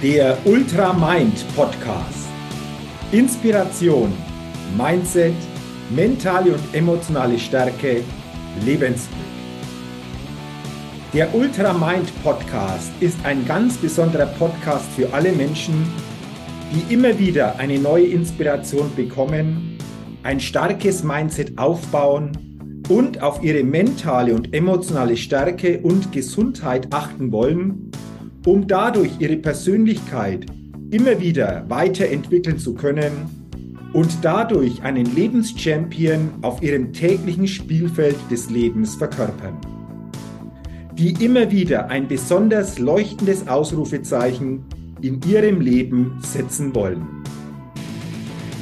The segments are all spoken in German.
Der Ultra Mind Podcast. Inspiration, Mindset, mentale und emotionale Stärke, Lebensglück. Der Ultra Mind Podcast ist ein ganz besonderer Podcast für alle Menschen, die immer wieder eine neue Inspiration bekommen, ein starkes Mindset aufbauen und auf ihre mentale und emotionale Stärke und Gesundheit achten wollen um dadurch ihre Persönlichkeit immer wieder weiterentwickeln zu können und dadurch einen Lebenschampion auf ihrem täglichen Spielfeld des Lebens verkörpern. Die immer wieder ein besonders leuchtendes Ausrufezeichen in ihrem Leben setzen wollen.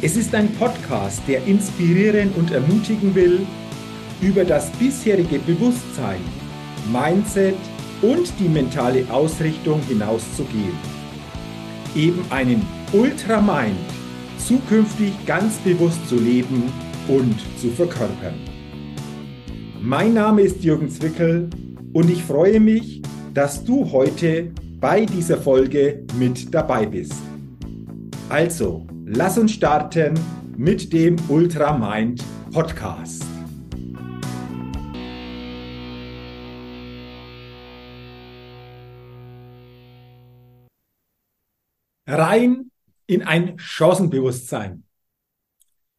Es ist ein Podcast, der inspirieren und ermutigen will, über das bisherige Bewusstsein, Mindset, und die mentale Ausrichtung hinauszugehen. Eben einen Ultramind zukünftig ganz bewusst zu leben und zu verkörpern. Mein Name ist Jürgen Zwickel und ich freue mich, dass du heute bei dieser Folge mit dabei bist. Also, lass uns starten mit dem Ultramind Podcast. Rein in ein Chancenbewusstsein.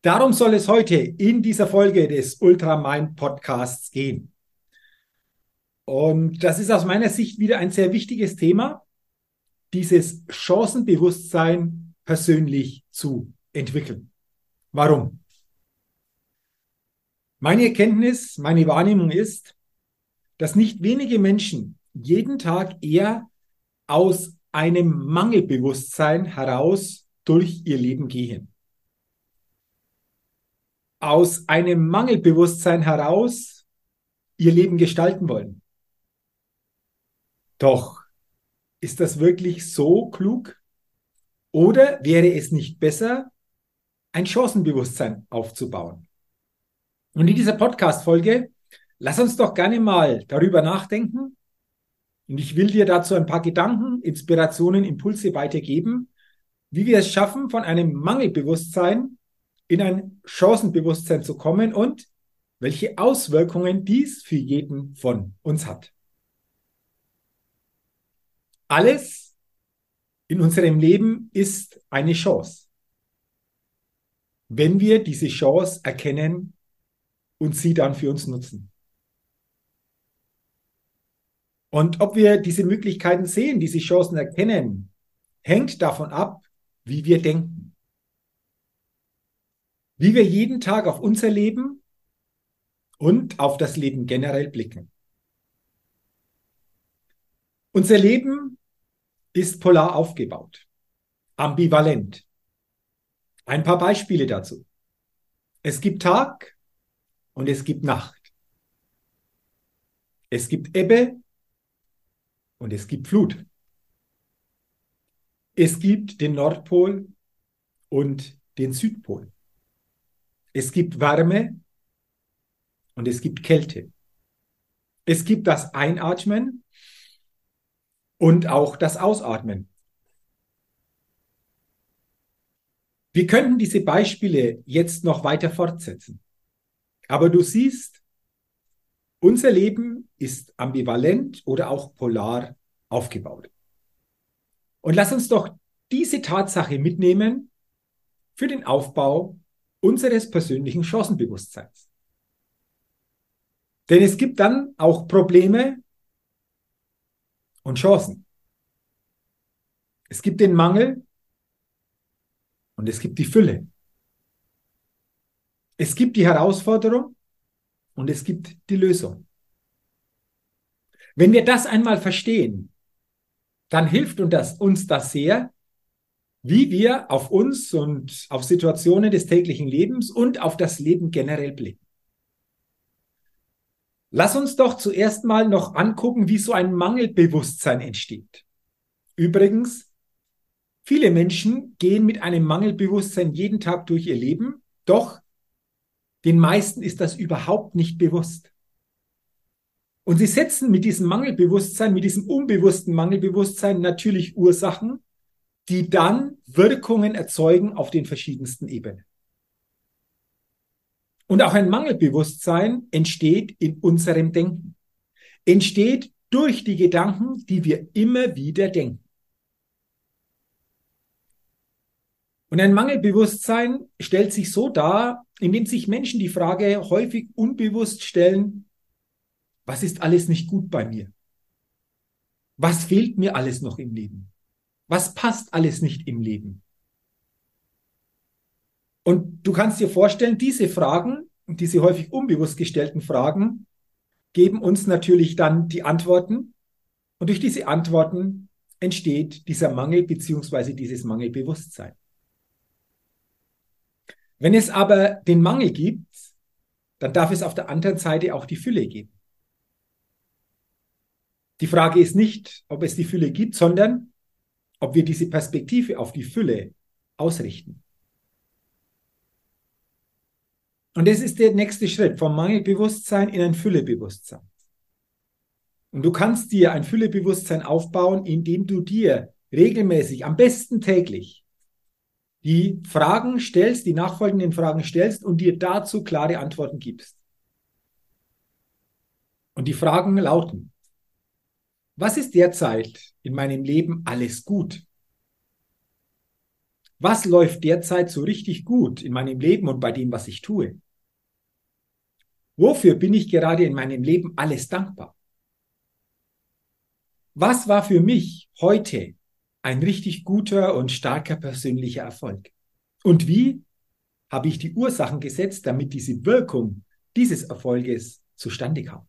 Darum soll es heute in dieser Folge des Ultramind Podcasts gehen. Und das ist aus meiner Sicht wieder ein sehr wichtiges Thema, dieses Chancenbewusstsein persönlich zu entwickeln. Warum? Meine Erkenntnis, meine Wahrnehmung ist, dass nicht wenige Menschen jeden Tag eher aus einem Mangelbewusstsein heraus durch ihr Leben gehen. Aus einem Mangelbewusstsein heraus ihr Leben gestalten wollen. Doch ist das wirklich so klug? Oder wäre es nicht besser, ein Chancenbewusstsein aufzubauen? Und in dieser Podcast-Folge, lass uns doch gerne mal darüber nachdenken, und ich will dir dazu ein paar Gedanken, Inspirationen, Impulse weitergeben, wie wir es schaffen, von einem Mangelbewusstsein in ein Chancenbewusstsein zu kommen und welche Auswirkungen dies für jeden von uns hat. Alles in unserem Leben ist eine Chance. Wenn wir diese Chance erkennen und sie dann für uns nutzen. Und ob wir diese Möglichkeiten sehen, diese Chancen erkennen, hängt davon ab, wie wir denken. Wie wir jeden Tag auf unser Leben und auf das Leben generell blicken. Unser Leben ist polar aufgebaut, ambivalent. Ein paar Beispiele dazu. Es gibt Tag und es gibt Nacht. Es gibt Ebbe und es gibt Flut. Es gibt den Nordpol und den Südpol. Es gibt Wärme und es gibt Kälte. Es gibt das Einatmen und auch das Ausatmen. Wir könnten diese Beispiele jetzt noch weiter fortsetzen. Aber du siehst, unser Leben ist ambivalent oder auch polar aufgebaut. Und lass uns doch diese Tatsache mitnehmen für den Aufbau unseres persönlichen Chancenbewusstseins. Denn es gibt dann auch Probleme und Chancen. Es gibt den Mangel und es gibt die Fülle. Es gibt die Herausforderung und es gibt die Lösung. Wenn wir das einmal verstehen, dann hilft uns das, sehr, wie wir auf uns und auf Situationen des täglichen Lebens und auf das Leben generell blicken. Lass uns doch zuerst mal noch angucken, wie so ein Mangelbewusstsein entsteht. Übrigens, viele Menschen gehen mit einem Mangelbewusstsein jeden Tag durch ihr Leben, doch den meisten ist das überhaupt nicht bewusst. Und sie setzen mit diesem Mangelbewusstsein, mit diesem unbewussten Mangelbewusstsein natürlich Ursachen die dann Wirkungen erzeugen auf den verschiedensten Ebenen. Und auch ein Mangelbewusstsein entsteht in unserem Denken, entsteht durch die Gedanken, die wir immer wieder denken. Und ein Mangelbewusstsein stellt sich so dar, indem sich Menschen die Frage häufig unbewusst stellen, was ist alles nicht gut bei mir? Was fehlt mir alles noch im Leben? Was passt alles nicht im Leben? Und du kannst dir vorstellen, diese Fragen, diese häufig unbewusst gestellten Fragen, geben uns natürlich dann die Antworten. Und durch diese Antworten entsteht dieser Mangel beziehungsweise dieses Mangelbewusstsein. Wenn es aber den Mangel gibt, dann darf es auf der anderen Seite auch die Fülle geben. Die Frage ist nicht, ob es die Fülle gibt, sondern ob wir diese Perspektive auf die Fülle ausrichten. Und das ist der nächste Schritt vom Mangelbewusstsein in ein Füllebewusstsein. Und du kannst dir ein Füllebewusstsein aufbauen, indem du dir regelmäßig, am besten täglich, die Fragen stellst, die nachfolgenden Fragen stellst und dir dazu klare Antworten gibst. Und die Fragen lauten, was ist derzeit in meinem Leben alles gut? Was läuft derzeit so richtig gut in meinem Leben und bei dem, was ich tue? Wofür bin ich gerade in meinem Leben alles dankbar? Was war für mich heute ein richtig guter und starker persönlicher Erfolg? Und wie habe ich die Ursachen gesetzt, damit diese Wirkung dieses Erfolges zustande kam?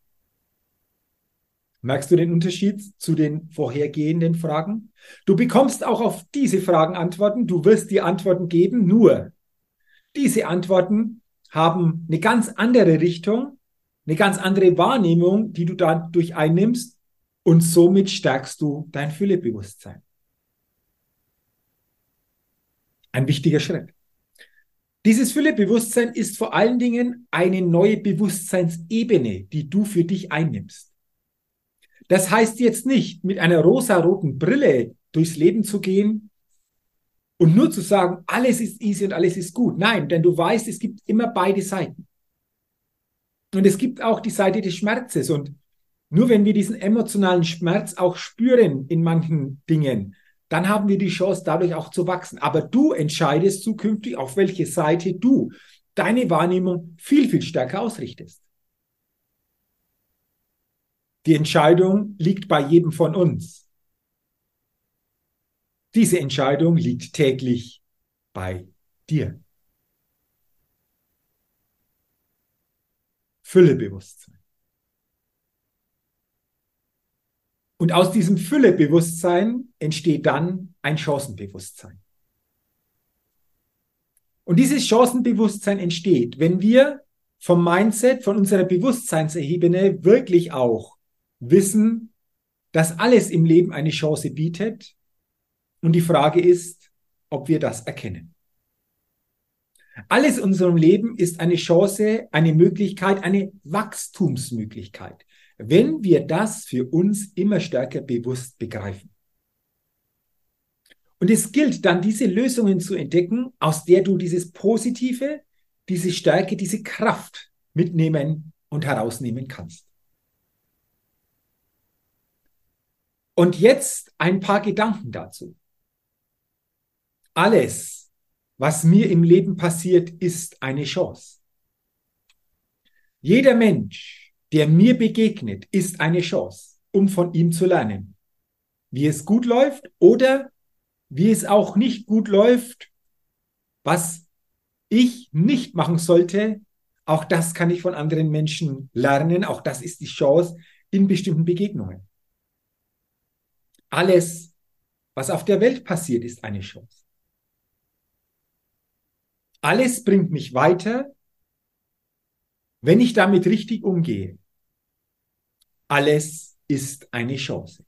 Merkst du den Unterschied zu den vorhergehenden Fragen? Du bekommst auch auf diese Fragen Antworten. Du wirst die Antworten geben, nur diese Antworten haben eine ganz andere Richtung, eine ganz andere Wahrnehmung, die du dadurch einnimmst und somit stärkst du dein Füllebewusstsein. Ein wichtiger Schritt. Dieses Füllebewusstsein ist vor allen Dingen eine neue Bewusstseinsebene, die du für dich einnimmst. Das heißt jetzt nicht, mit einer rosaroten Brille durchs Leben zu gehen und nur zu sagen, alles ist easy und alles ist gut. Nein, denn du weißt, es gibt immer beide Seiten. Und es gibt auch die Seite des Schmerzes. Und nur wenn wir diesen emotionalen Schmerz auch spüren in manchen Dingen, dann haben wir die Chance, dadurch auch zu wachsen. Aber du entscheidest zukünftig, auf welche Seite du deine Wahrnehmung viel, viel stärker ausrichtest. Die Entscheidung liegt bei jedem von uns. Diese Entscheidung liegt täglich bei dir. Füllebewusstsein. Und aus diesem Füllebewusstsein entsteht dann ein Chancenbewusstsein. Und dieses Chancenbewusstsein entsteht, wenn wir vom Mindset, von unserer Bewusstseinsebene wirklich auch wissen, dass alles im Leben eine Chance bietet. Und die Frage ist, ob wir das erkennen. Alles in unserem Leben ist eine Chance, eine Möglichkeit, eine Wachstumsmöglichkeit, wenn wir das für uns immer stärker bewusst begreifen. Und es gilt dann, diese Lösungen zu entdecken, aus der du dieses Positive, diese Stärke, diese Kraft mitnehmen und herausnehmen kannst. Und jetzt ein paar Gedanken dazu. Alles, was mir im Leben passiert, ist eine Chance. Jeder Mensch, der mir begegnet, ist eine Chance, um von ihm zu lernen, wie es gut läuft oder wie es auch nicht gut läuft, was ich nicht machen sollte. Auch das kann ich von anderen Menschen lernen. Auch das ist die Chance in bestimmten Begegnungen. Alles, was auf der Welt passiert, ist eine Chance. Alles bringt mich weiter, wenn ich damit richtig umgehe. Alles ist eine Chance.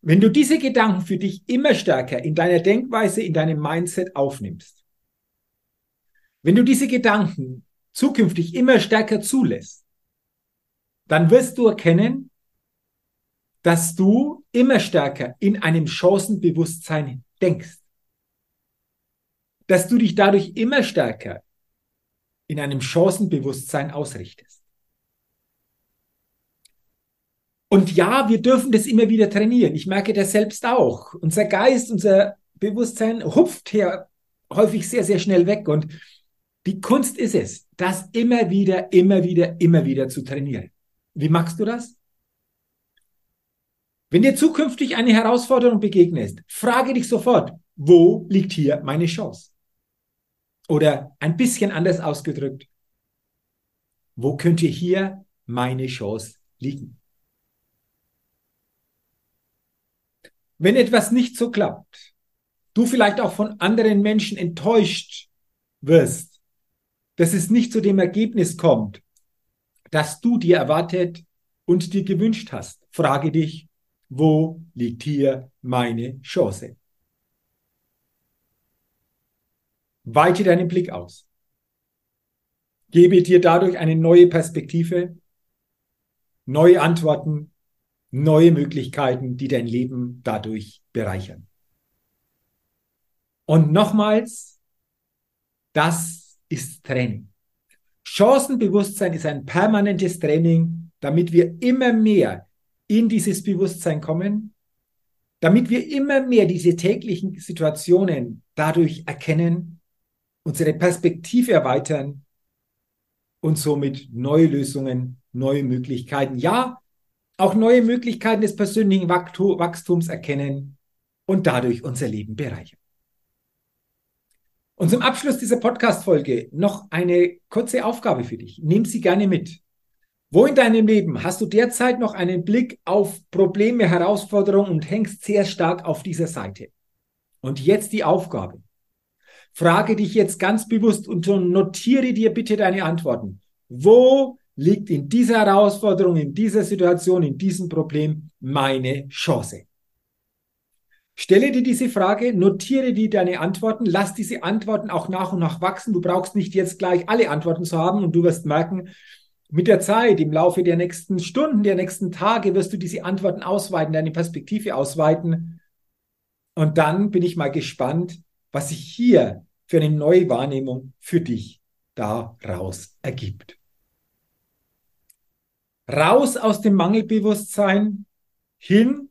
Wenn du diese Gedanken für dich immer stärker in deiner Denkweise, in deinem Mindset aufnimmst, wenn du diese Gedanken zukünftig immer stärker zulässt, dann wirst du erkennen, dass du immer stärker in einem Chancenbewusstsein denkst. Dass du dich dadurch immer stärker in einem Chancenbewusstsein ausrichtest. Und ja, wir dürfen das immer wieder trainieren. Ich merke das selbst auch. Unser Geist, unser Bewusstsein hupft hier häufig sehr, sehr schnell weg. Und die Kunst ist es, das immer wieder, immer wieder, immer wieder zu trainieren. Wie machst du das? Wenn dir zukünftig eine Herausforderung begegnest, frage dich sofort, wo liegt hier meine Chance? Oder ein bisschen anders ausgedrückt, wo könnte hier meine Chance liegen? Wenn etwas nicht so klappt, du vielleicht auch von anderen Menschen enttäuscht wirst, dass es nicht zu dem Ergebnis kommt, das du dir erwartet und dir gewünscht hast, frage dich, wo liegt hier meine Chance? Weite deinen Blick aus. Gebe dir dadurch eine neue Perspektive, neue Antworten, neue Möglichkeiten, die dein Leben dadurch bereichern. Und nochmals, das ist Training. Chancenbewusstsein ist ein permanentes Training, damit wir immer mehr in dieses Bewusstsein kommen, damit wir immer mehr diese täglichen Situationen dadurch erkennen, unsere Perspektive erweitern und somit neue Lösungen, neue Möglichkeiten, ja, auch neue Möglichkeiten des persönlichen Wachstums erkennen und dadurch unser Leben bereichern. Und zum Abschluss dieser Podcast-Folge noch eine kurze Aufgabe für dich. Nimm sie gerne mit. Wo in deinem Leben hast du derzeit noch einen Blick auf Probleme, Herausforderungen und hängst sehr stark auf dieser Seite? Und jetzt die Aufgabe. Frage dich jetzt ganz bewusst und notiere dir bitte deine Antworten. Wo liegt in dieser Herausforderung, in dieser Situation, in diesem Problem meine Chance? Stelle dir diese Frage, notiere dir deine Antworten, lass diese Antworten auch nach und nach wachsen. Du brauchst nicht jetzt gleich alle Antworten zu haben und du wirst merken, mit der Zeit, im Laufe der nächsten Stunden, der nächsten Tage wirst du diese Antworten ausweiten, deine Perspektive ausweiten. Und dann bin ich mal gespannt, was sich hier für eine neue Wahrnehmung für dich daraus ergibt. Raus aus dem Mangelbewusstsein hin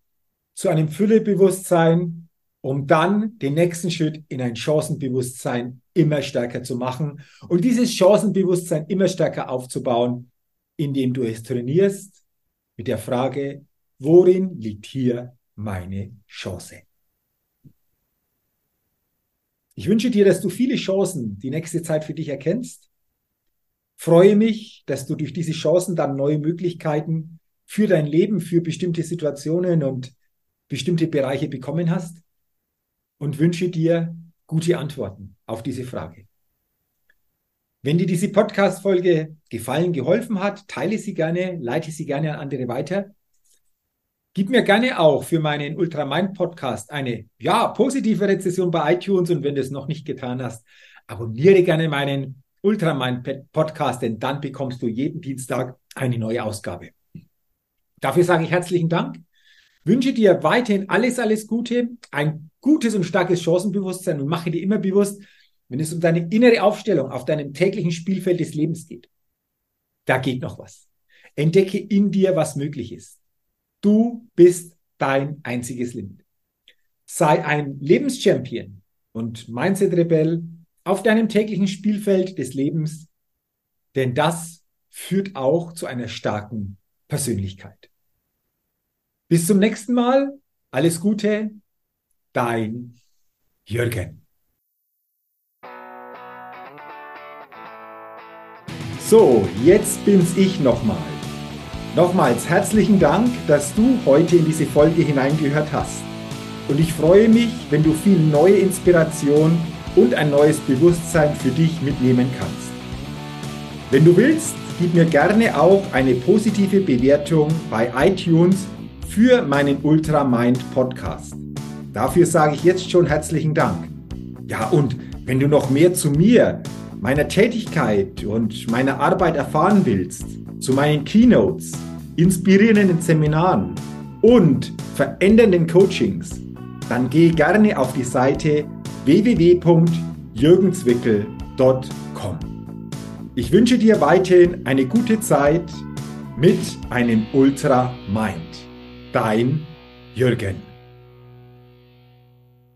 zu einem Füllebewusstsein, um dann den nächsten Schritt in ein Chancenbewusstsein immer stärker zu machen und dieses Chancenbewusstsein immer stärker aufzubauen, indem du es trainierst mit der Frage, worin liegt hier meine Chance? Ich wünsche dir, dass du viele Chancen die nächste Zeit für dich erkennst. Freue mich, dass du durch diese Chancen dann neue Möglichkeiten für dein Leben, für bestimmte Situationen und bestimmte Bereiche bekommen hast und wünsche dir gute Antworten auf diese Frage. Wenn dir diese Podcast-Folge gefallen, geholfen hat, teile sie gerne, leite sie gerne an andere weiter. Gib mir gerne auch für meinen Ultramind Podcast eine, ja, positive Rezession bei iTunes und wenn du es noch nicht getan hast, abonniere gerne meinen Ultramind Podcast, denn dann bekommst du jeden Dienstag eine neue Ausgabe. Dafür sage ich herzlichen Dank. Wünsche dir weiterhin alles, alles Gute, ein gutes und starkes Chancenbewusstsein und mache dir immer bewusst, wenn es um deine innere Aufstellung auf deinem täglichen Spielfeld des Lebens geht, da geht noch was. Entdecke in dir, was möglich ist. Du bist dein einziges Limit. Sei ein Lebenschampion und Mindset-Rebell auf deinem täglichen Spielfeld des Lebens, denn das führt auch zu einer starken Persönlichkeit. Bis zum nächsten Mal. Alles Gute. Dein Jürgen. So, jetzt bin's ich nochmal. Nochmals herzlichen Dank, dass du heute in diese Folge hineingehört hast. Und ich freue mich, wenn du viel neue Inspiration und ein neues Bewusstsein für dich mitnehmen kannst. Wenn du willst, gib mir gerne auch eine positive Bewertung bei iTunes für meinen Ultramind Podcast. Dafür sage ich jetzt schon herzlichen Dank. Ja, und wenn du noch mehr zu mir meiner Tätigkeit und meiner Arbeit erfahren willst, zu meinen Keynotes, inspirierenden Seminaren und verändernden Coachings, dann geh gerne auf die Seite www.jürgenswickel.com. Ich wünsche dir weiterhin eine gute Zeit mit einem Ultra Mind. Dein Jürgen.